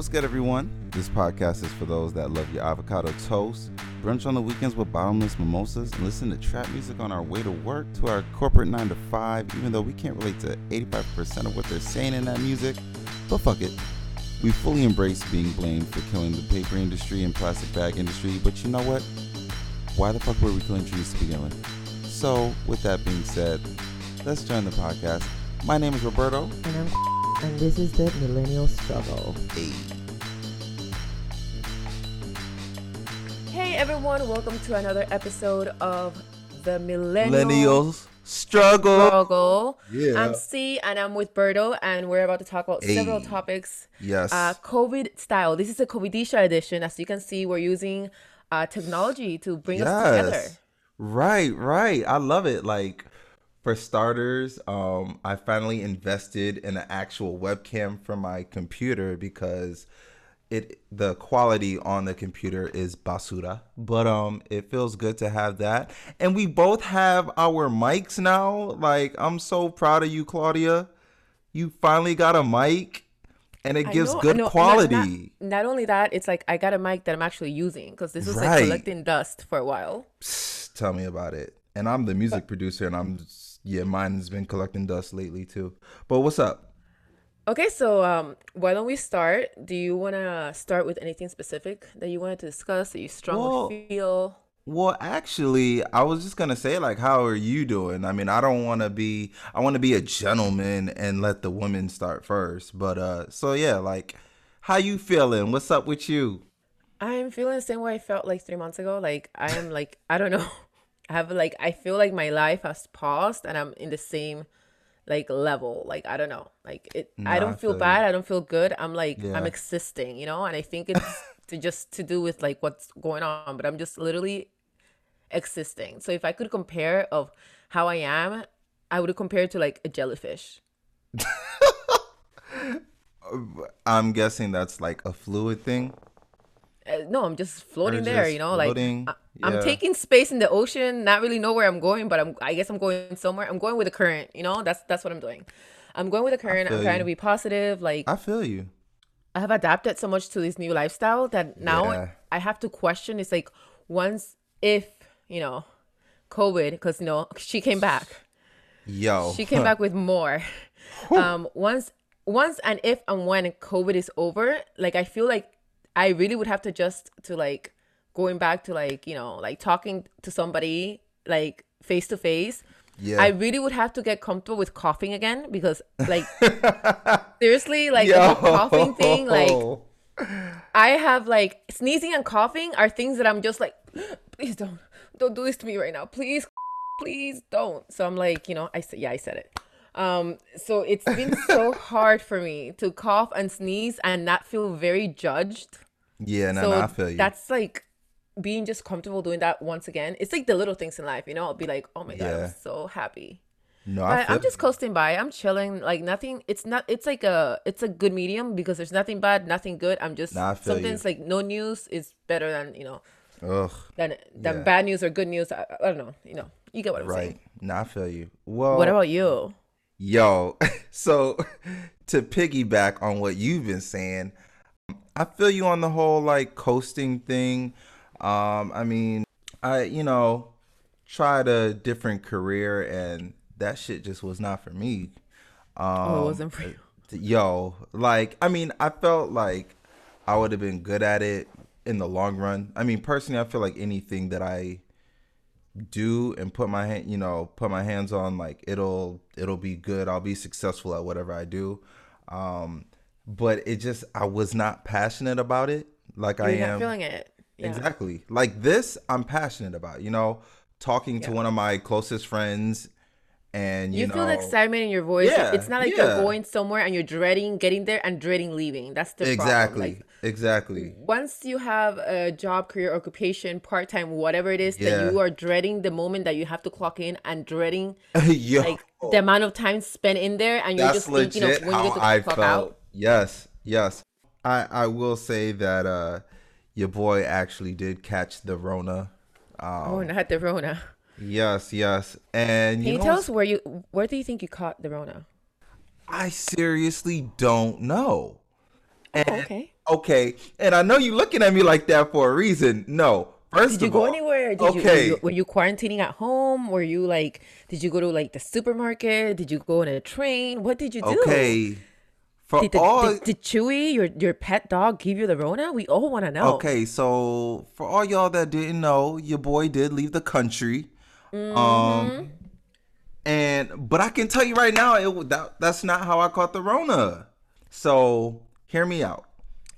What's good, everyone? This podcast is for those that love your avocado toast, brunch on the weekends with bottomless mimosas, and listen to trap music on our way to work to our corporate 9 to 5, even though we can't relate to 85% of what they're saying in that music. But fuck it. We fully embrace being blamed for killing the paper industry and plastic bag industry, but you know what? Why the fuck were we killing trees to begin with? So, with that being said, let's join the podcast. My name is Roberto. And I'm and this is the millennial struggle. Hey. Hey everyone, welcome to another episode of the millennial Millennials struggle. struggle. Yeah. I'm C and I'm with Berto and we're about to talk about several topics. Yes. Uh, COVID style. This is a COVIDisha edition. As you can see, we're using uh, technology to bring us together. Right, right. I love it. Like for starters, um, I finally invested in an actual webcam for my computer because it the quality on the computer is basura. But um it feels good to have that. And we both have our mics now. Like I'm so proud of you, Claudia. You finally got a mic and it I gives know- good know, quality. Not, not only that, it's like I got a mic that I'm actually using because this was Right. like collecting dust for a while. Psst, Tell me about it. And I'm the music producer, and I'm yeah, mine has been collecting dust lately too. But what's up? Okay, so um, why don't we start? Do you want to start with anything specific that you wanted to discuss that you strongly Well- feel? Well, actually, I was just gonna say like, how are you doing? I mean, I don't want to be, I want to be a gentleman and let the women start first. But uh, so yeah, like, how you feeling? What's up with you? I'm feeling the same way I felt like three months ago. Like I am like I don't know. I have like I feel like my life has paused and I'm in the same like level. Like I don't know. Like it. Nah, I I don't feel feel you. bad. I don't feel good. I'm like Yeah. I'm existing, you know. And I think it's to just to do with like what's going on. But I'm just literally existing. So if I could compare of how I am, I would compare it to like a jellyfish. I'm guessing that's like a fluid thing. Uh, no, I'm just floating Or there, you know, floating, like I, I'm yeah. taking space in the ocean, not really know where I'm going, but I'm I guess I'm going somewhere. I'm going with the current, you know? That's that's what I'm doing. I'm going with the current. I'm trying you. to be positive. Like I feel you. I have adapted so much to this new lifestyle that now Yeah. I have to question it's like once if, you know, COVID cuz you know, she came back. Yo, She came back with more. Um, once, once, and if and when COVID is over, like I feel like I really would have to just to like going back to like you know like talking to somebody like face to face. yeah. I really would have to get comfortable with coughing again because like seriously like the coughing thing like I have like sneezing and coughing are things that I'm just like, please don't, don't do this to me right now, please, please don't. So I'm like, you know, I said, yeah, I said it. Um, so it's been so hard for me to cough and sneeze and not feel very judged. yeah, no, so no, I feel you. that's like being just comfortable doing that once again. It's like the little things in life, you know. I'll be like, oh my god, Yeah. I'm so happy. no, I feel- I'm just coasting by. I'm chilling. Like nothing. It's not. It's like a. It's a good medium because there's nothing bad, nothing good. I'm just. I feel you. like no news is better than you know Ugh. than than Yeah. bad news or good news. I, I don't know. You know. You get what I'm saying. Right. saying. No, I feel you. Well, What about you? Yo, so to piggyback on what you've been saying, I feel you on the whole like coasting thing. Um, I mean, I you know tried a different career and that shit just was not for me. Um, oh, it wasn't for you. yo like i mean i felt like i would have been good at it in the long run i mean personally i feel like anything that i do and put my hand you know put my hands on like it'll it'll be good i'll be successful at whatever i do um but it just i was not passionate about it like i You're not am feeling it. Yeah. Exactly. Like this, I'm passionate about. You know, talking to one of my closest friends, and you, You, know, feel the excitement in your voice. Yeah, it's not like yeah. you're going somewhere and you're dreading getting there and dreading leaving. That's the exactly, Like, exactly. once you have a job, career, occupation, part time, whatever it is Yeah. that you are dreading the moment that you have to clock in and dreading Yo, like the amount of time spent in there and you're just thinking of when you get to I clock felt. out. Yes, yes. I I will say that uh, your boy actually did catch the Rona. Um, oh, not the Rona. Yes, yes. And Can you you, know, tell us where you where do you think you caught the Rona? I seriously don't know. And, oh, okay. Okay. And I know you're looking at me like that for a reason. No. First did you go all, anywhere? Did okay. You, were, you, were you quarantining at home? Were you like? Did you go to like the supermarket? Did you go on a train? What did you do? Okay. For did, the, all did, did Chewy, your your pet dog, give you the Rona? We all want to know. Okay, so for all y'all that didn't know, your boy did leave the country. Mm-hmm. Um, and but I can tell you right now, it that that's not how I caught the Rona. So hear me out.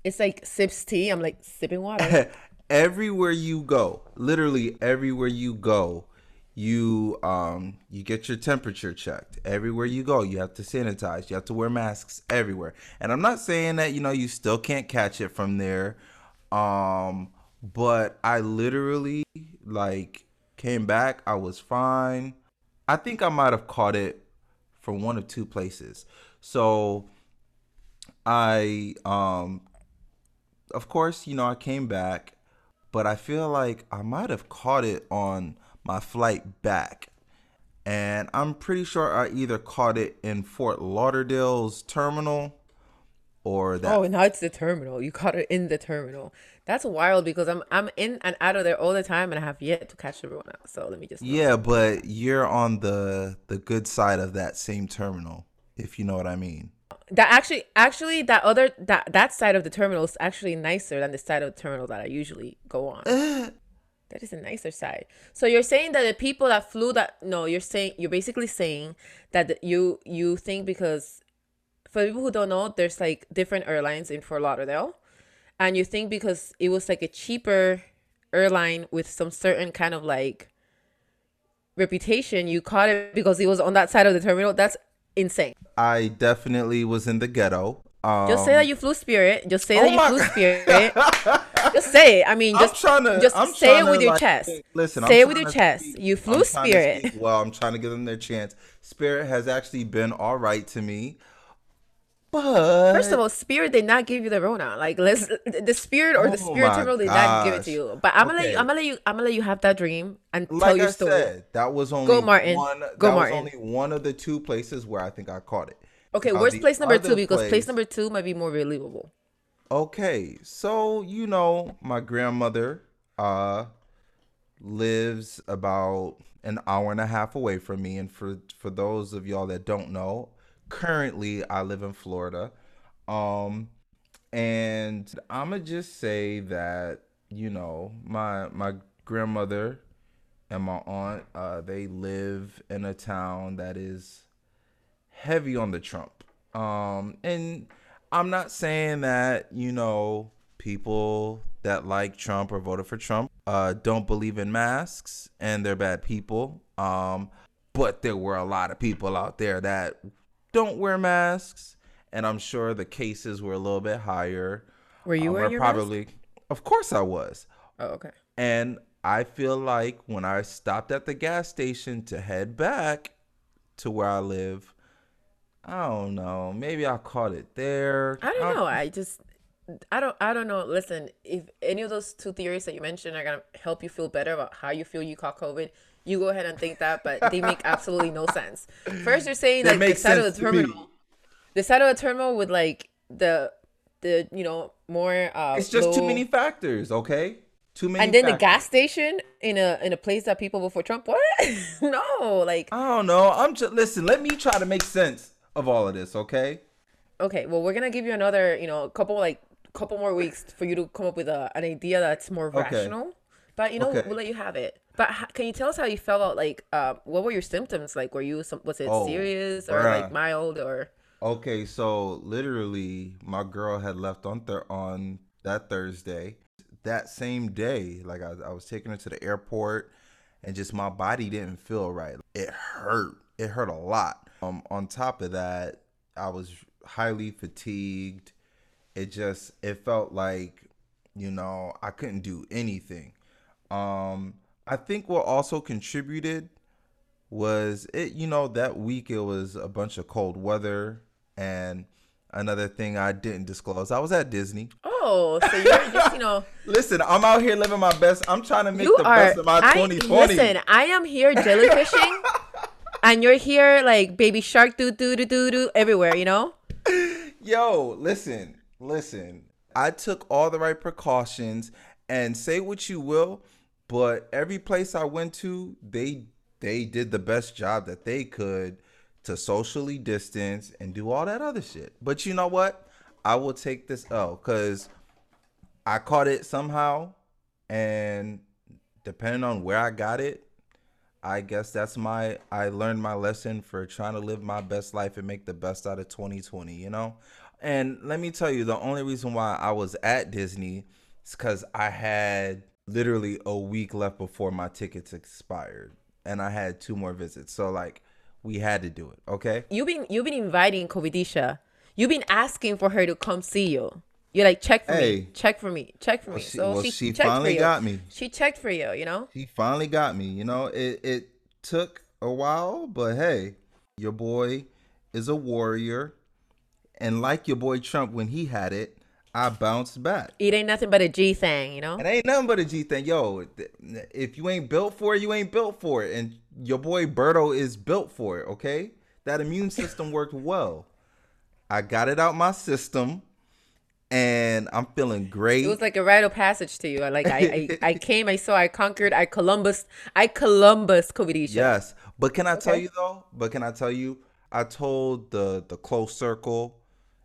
It's like sips tea. I'm like sipping water. everywhere you go, literally everywhere you go, you um you get your temperature checked everywhere you go you have to sanitize you have to wear masks everywhere and i'm not saying that you know you still can't catch it from there um but i literally like came back i was fine i think i might have caught it from one of two places so i um of course you know i came back but i feel like i might have caught it on my flight back. And I'm pretty sure I either caught it in Fort Lauderdale's terminal or that. Oh, now it's the terminal. You caught it in the terminal. That's wild because I'm I'm in and out of there all the time, and I have yet to catch everyone out. So let me just. Yeah, but you're on the the good side of that same terminal, if you know what I mean. That actually, actually, that other that that side of the terminal is actually nicer than the side of the terminal that I usually go on. That is a nicer side. So you're saying that the people that flew that no, you're saying you're basically saying that you you think because for people who don't know, there's like different airlines in Fort Lauderdale, and you think because it was like a cheaper airline with some certain kind of like reputation, you caught it because it was on that side of the terminal. That's insane. I definitely was in the ghetto. Um, just say that you flew Spirit. Just say oh that you flew Spirit. just say it. I mean, just trying to, just I'm say it with your like, chest. Listen, say it with your chest. Speak, you flew Spirit. Well, I'm trying to give them their chance. Spirit has actually been all right to me. But first of all, Spirit did not give you the Rona. Like let's the Spirit or oh the Spirit terminal did not give it to you. But I'm gonna let you. I'm gonna let you. I'm gonna let you have that dream and like tell your I story. Said, that was only go Martin. One, go that Martin. was only one of the two places where I think I caught it. Okay, where's place number two? Because place, place number two might be more believable. Okay, so you know, my grandmother uh lives about an hour and a half away from me, and for for those of y'all that don't know, currently I live in Florida. Um, and I'ma just say that you know my my grandmother and my aunt uh, they live in a town that is heavy on the Trump. Um, and I'm not saying that, you know, people that like Trump or voted for Trump uh, don't believe in masks and they're bad people. Um, but there were a lot of people out there that don't wear masks. And I'm sure the cases were a little bit higher. Were you um, wearing your probably, mask? Of course I was. Oh, okay. And I feel like when I stopped at the gas station to head back to where I live, I don't know. Maybe I caught it there. I don't know. I just I don't I don't know. Listen, if any of those two theories that you mentioned are gonna help you feel better about how you feel you caught COVID, you go ahead and think that, but they make absolutely no sense. First you're saying like the side of the terminal the side of the terminal with like the the you know more uh It's just low... too many factors, okay? Too many. And then factors. the gas station in a in a place that people vote for Trump. What? no, like I don't know. I'm just listen. Let me try to make sense of all of this, okay? Okay, well, we're gonna give you another, you know, a couple like couple more weeks for you to come up with a, an idea that's more okay. rational. But you know, okay. we'll let you have it. But how, can you tell us how you felt about like, uh, what were your symptoms like? Were you some was it oh, serious or bruh. like mild or? Okay, so literally, my girl had left on th- on that Thursday. That same day, like I, I was taking her to the airport, and just my body didn't feel right. It hurt. It hurt a lot. Um, on top of that, I was highly fatigued. It just it felt like, you know, I couldn't do anything. Um, I think what also contributed was it, you know, that week it was a bunch of cold weather and another thing I didn't disclose. I was at Disney. Oh, so you're just, you know. listen, I'm out here living my best. I'm trying to make the are, best of my 2020. I, listen, I am here jellyfishing and you're here like baby shark do do do do do everywhere, you know? Yo, listen. listen, I took all the right precautions and say what you will, but every place I went to, they they did the best job that they could to socially distance and do all that other shit. But you know what? I will take this L cuz I caught it somehow and depending on where I got it, I guess that's my I learned my lesson for trying to live my best life and make the best out of 2020, you know? And let me tell you the only reason why I was at Disney is cuz I had literally a week left before my tickets expired and I had two more visits. So like we had to do it, okay? You've been you've been inviting Covidisha. You've been asking for her to come see you. You're like, check for Hey. me, check for me, check for me. She- so well, she, she finally got me. She checked for you. You know. He finally got me. You know, it it took a while, but hey, your boy is a warrior. And like your boy Trump when he had it, I bounced back. It ain't nothing but a G thing, you know. It ain't nothing but a G thing. Yo, if you ain't built for it, you ain't built for it. And your boy Berto is built for it, okay? That immune system worked well. I got it out my system and I'm feeling great. It was like a rite of passage to you. I Like I, I, I came, I saw, I conquered, I Columbus, I Columbus Covidisha. Yes, but can I tell you though? But can I tell you? I told the the close circle,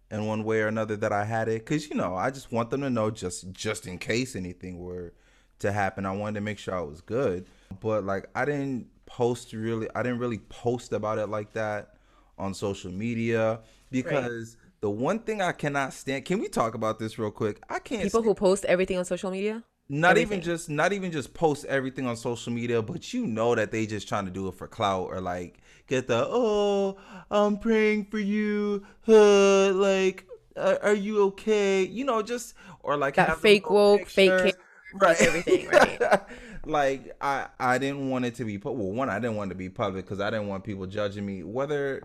in one way or another, that I had it because you know I just want them to know just just in case anything were to happen. I wanted to make sure I was good, but like I didn't post really. I didn't really post about it like that on social media because the one thing I cannot stand. Can we talk about this real quick? I can't People who post everything on social media. not even just not even just post everything on social media but you know that they just trying to do it for clout or like get the oh i'm praying for you uh, like uh, are you okay you know just or like That fake woke, fake right everything, right. like i i didn't want it to be well one i didn't want it to be public because i didn't want people judging me whether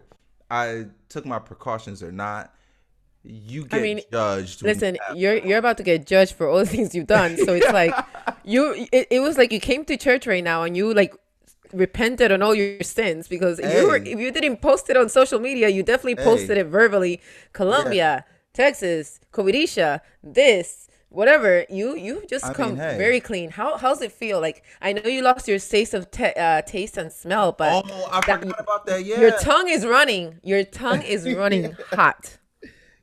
i took my precautions or not you get mean, judged Listen, you're you're about to get judged for all the things you've done. So it's like you. It, it was like you came to church right now and you like repented on all your sins because if you were if you didn't post it on social media, you definitely posted Hey. it verbally. Colombia, Texas, Covidisha, this. Whatever you you just I mean, come hey. very clean. How how's it feel? Like I know you lost your taste of te- uh, taste and smell, but oh i that- forgot about that yeah your tongue is running. Your tongue is running hot.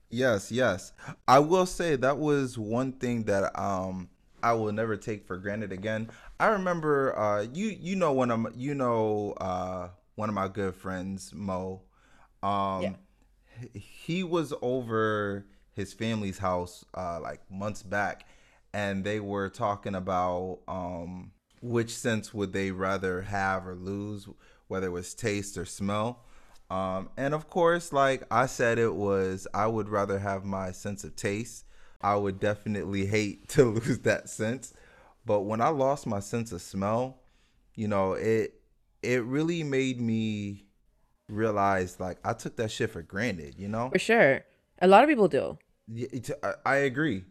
Yes, yes. I will say that was one thing that um I will never take for granted again. I remember uh you you know one of my, you know uh one of my good friends Mo. Um Yeah. he was over his family's house uh like months back and they were talking about um which sense would they rather have or lose whether it was taste or smell um and of course like i said it was i would rather have my sense of taste i would definitely hate to lose that sense but when i lost my sense of smell you know it it really made me realize like i took that shit for granted you know For sure. A lot of people do. yeah, I, I agree.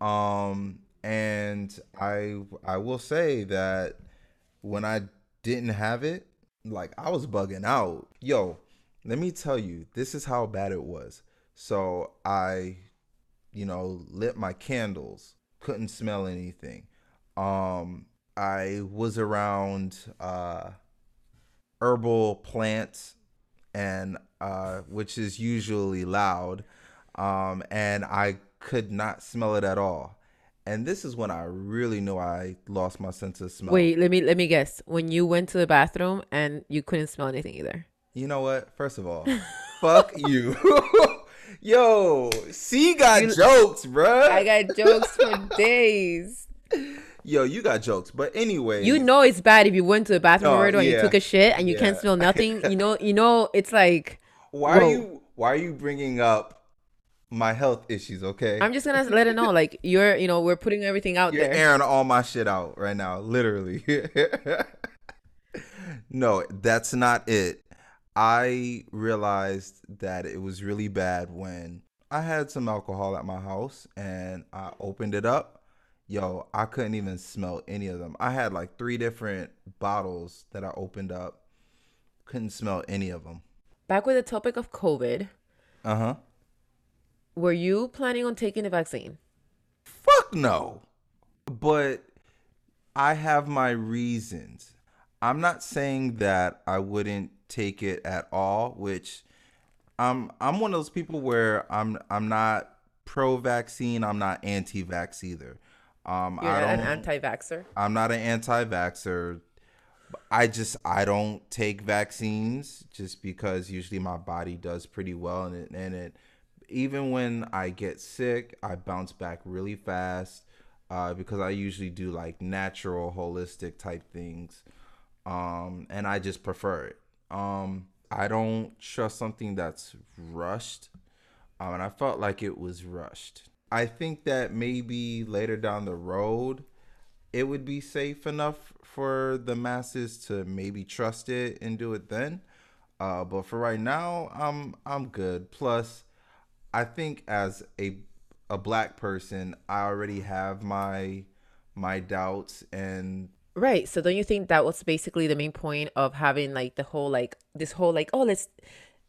Um, and I I will say that when I didn't have it, like I was bugging out. Yo, let me tell you, this is how bad it was. So I, you know, lit my candles, couldn't smell anything. Um, I was around uh herbal plants and uh which is usually loud um and i could not smell it at all and this is when i really knew i lost my sense of smell Wait, let me let me guess. When you went to the bathroom and you couldn't smell anything either. you know what first of all fuck you yo c got jokes bruh I got jokes for days. yo you got jokes but anyway You know it's bad if you went to the bathroom Oh, and you took a shit and you can't smell nothing. You know, you know it's like why are you why are you bringing up my health issues okay I'm just gonna let it know. Like you're, you know, we're putting everything out You're there. airing all my shit out right now, literally. no, that's not it. I realized that it was really bad when I had some alcohol at my house and I opened it up. Yo, I couldn't even smell any of them. I had like three different bottles that I opened up. Couldn't smell any of them. Back with the topic of COVID. Uh huh. were you planning on taking the vaccine? Fuck no. But I have my reasons. I'm not saying that I wouldn't take it at all, which I'm I'm one of those people where I'm I'm not pro vaccine, I'm not anti vax either. Um You're I not don't an anti-vaxxer. I'm not an anti-vaxxer. I just I don't take vaccines just because usually my body does pretty well and it and it even when I get sick, I bounce back really fast uh, because I usually do like natural, holistic type things, um, and I just prefer it. Um, I don't trust something that's rushed, um, and I felt like it was rushed. I think that maybe later down the road, it would be safe enough for the masses to maybe trust it and do it then. Uh, but for right now, I'm I'm good. Plus, I think as a a black person, I already have my my doubts and Right. So don't you think that was basically the main point of having like the whole like this whole like oh let's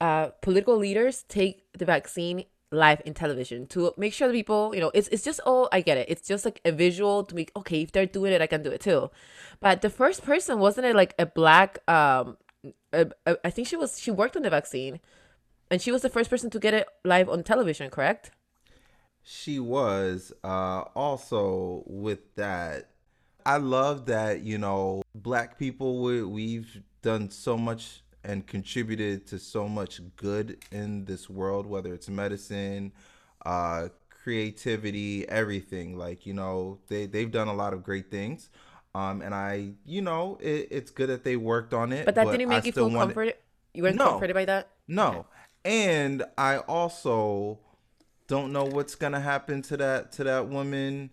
uh political leaders take the vaccine live in television to make sure the people you know it's it's just all I get it. It's just like a visual to make okay if they're doing it I can do it too. But the first person wasn't it like a black um a, a, I think she was she worked on the vaccine and she was the first person to get it live on television, correct? she was uh also with that i love that you know black people we, we've done so much and contributed to so much good in this world whether it's medicine uh creativity everything like you know they they've done a lot of great things um and i you know it, it's good that they worked on it But that didn't I make you still feel wanted- comforted. You weren't No. comforted by that. no. And I also don't know what's gonna happen to that to that woman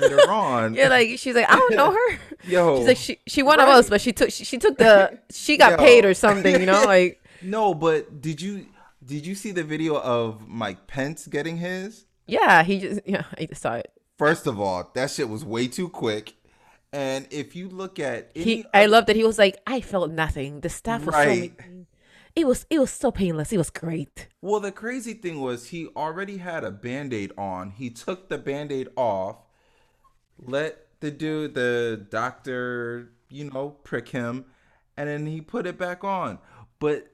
later on. Yeah, like she's like I don't know her. Yo. She's like she she one of us, but she took she, she took the she got Yo. paid or something, you know, like no, but did you did you see the video of Mike Pence getting his? yeah, he just yeah, I saw it. First of all, that shit was way too quick. And if you look at He I love that he was like I felt nothing. The staff was Right. so. It was it was so painless. It was great. Well, the crazy thing was he already had a band-aid on. He took the band-aid off, let the dude, the doctor, you know, prick him, and then he put it back on. But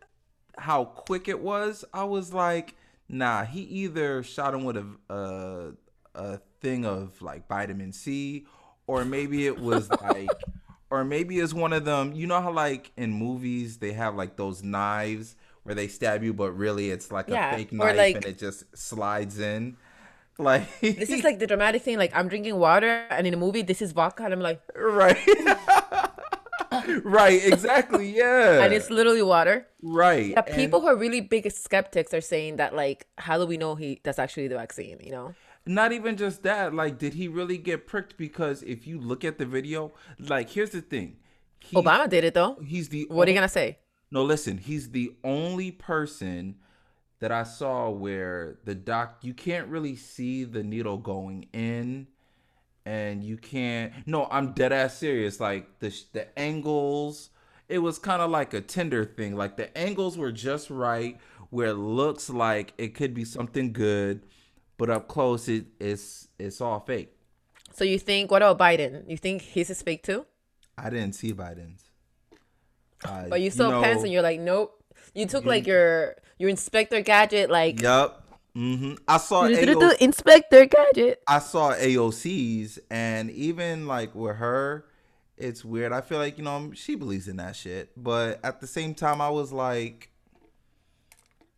how quick it was, I was like, nah, he either shot him with a a, a thing of like vitamin C, or maybe it was like or maybe it's one of them. You know how like in movies they have like those knives where they stab you, but really it's like Yeah, a fake knife like- and it just slides in. Like This is like the dramatic thing. Like I'm drinking water, and in a movie, this is vodka, and I'm like, right, right, exactly, yeah, and it's literally water. right. Yeah, And- people who are really big skeptics are saying that like, how do we know he that's actually the vaccine? You know? not even just that. Like, did he really get pricked? Because if you look at the video, like, here's the thing. He, Obama did it though. He's the What are you gonna say? No, listen, he's the only person that I saw where the doc you can't really see the needle going in and you can't No, I'm dead ass serious like the the angles it was kind of like a Tinder thing. Like the angles were just right where it looks like it could be something good, but up close it it's it's all fake. So you think what about Biden? You think his is fake too? I didn't see Biden's. Uh, But you saw Pence and you're like, nope. You took like your your Inspector Gadget, like Yup. hmm I saw AO do Inspector Gadget. I saw AOC's and even like with her, it's weird. I feel like, you know, she believes in that shit. But at the same time I was like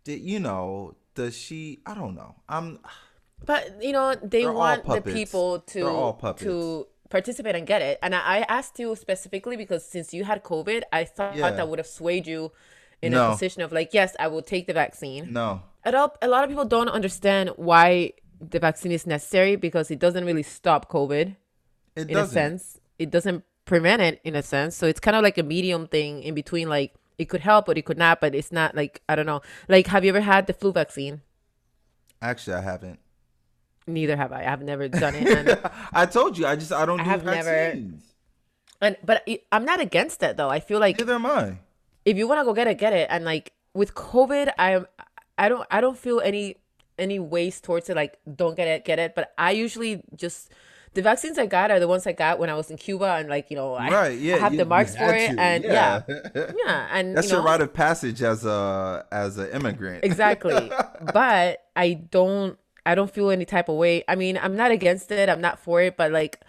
did you know, does she I don't know. I'm But you know, they They're all want the puppets. people They're all to puppets. to participate and get it. And I, I asked you specifically because since you had COVID, I thought Yeah. that would have swayed you in No. a position of like, yes, I will take the vaccine. no. A lot, a lot of people don't understand why the vaccine is necessary because it doesn't really stop COVID It in doesn't. a sense. It doesn't prevent it in a sense. So it's kind of like a medium thing in between. Like it could help, but it could not. But it's not like I don't know. Like, have you ever had the flu vaccine? Actually I haven't. Neither have I. I've never done it. And, I told you, I just I don't I do have never- and but it- I'm not against it though. I feel like Neither am I. if you want to go get it, get it. And like with COVID, I am I don't I don't feel any any ways towards it like don't get it get it. But i usually just the vaccines i got are the ones i got when i was in cuba and like you know i, right yeah I have you- the marks for it to, and yeah. yeah, and that's you know, your rite of passage as a as an immigrant. Exactly. But i don't i don't feel any type of way. I mean i'm not against it. I'm not for it. But like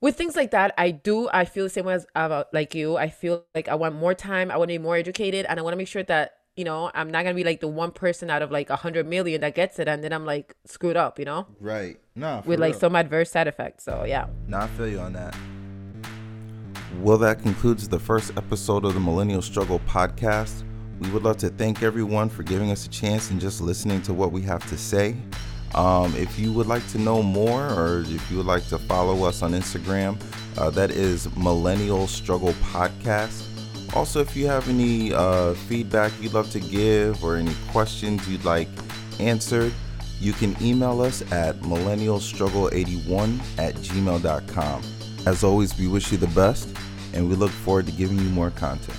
with things like that i do i feel the same way as about like you. I feel like i want more time. I want to be more educated and i want to make sure that you know i'm not gonna be like the one person out of like a hundred million that gets it and then i'm like screwed up you know? Right. No with like some adverse side effects so yeah. No i feel you on that. Well that concludes the first episode of the millennial struggle podcast. We would love to thank everyone for giving us a chance and just listening to what we have to say um, if you would like to know more or if you would like to follow us on instagram uh, that is millennial struggle podcast. Also if you have any uh, feedback you'd love to give or any questions you'd like answered you can email us at millennialstruggle81 at gmail.com as always we wish you the best and we look forward to giving you more content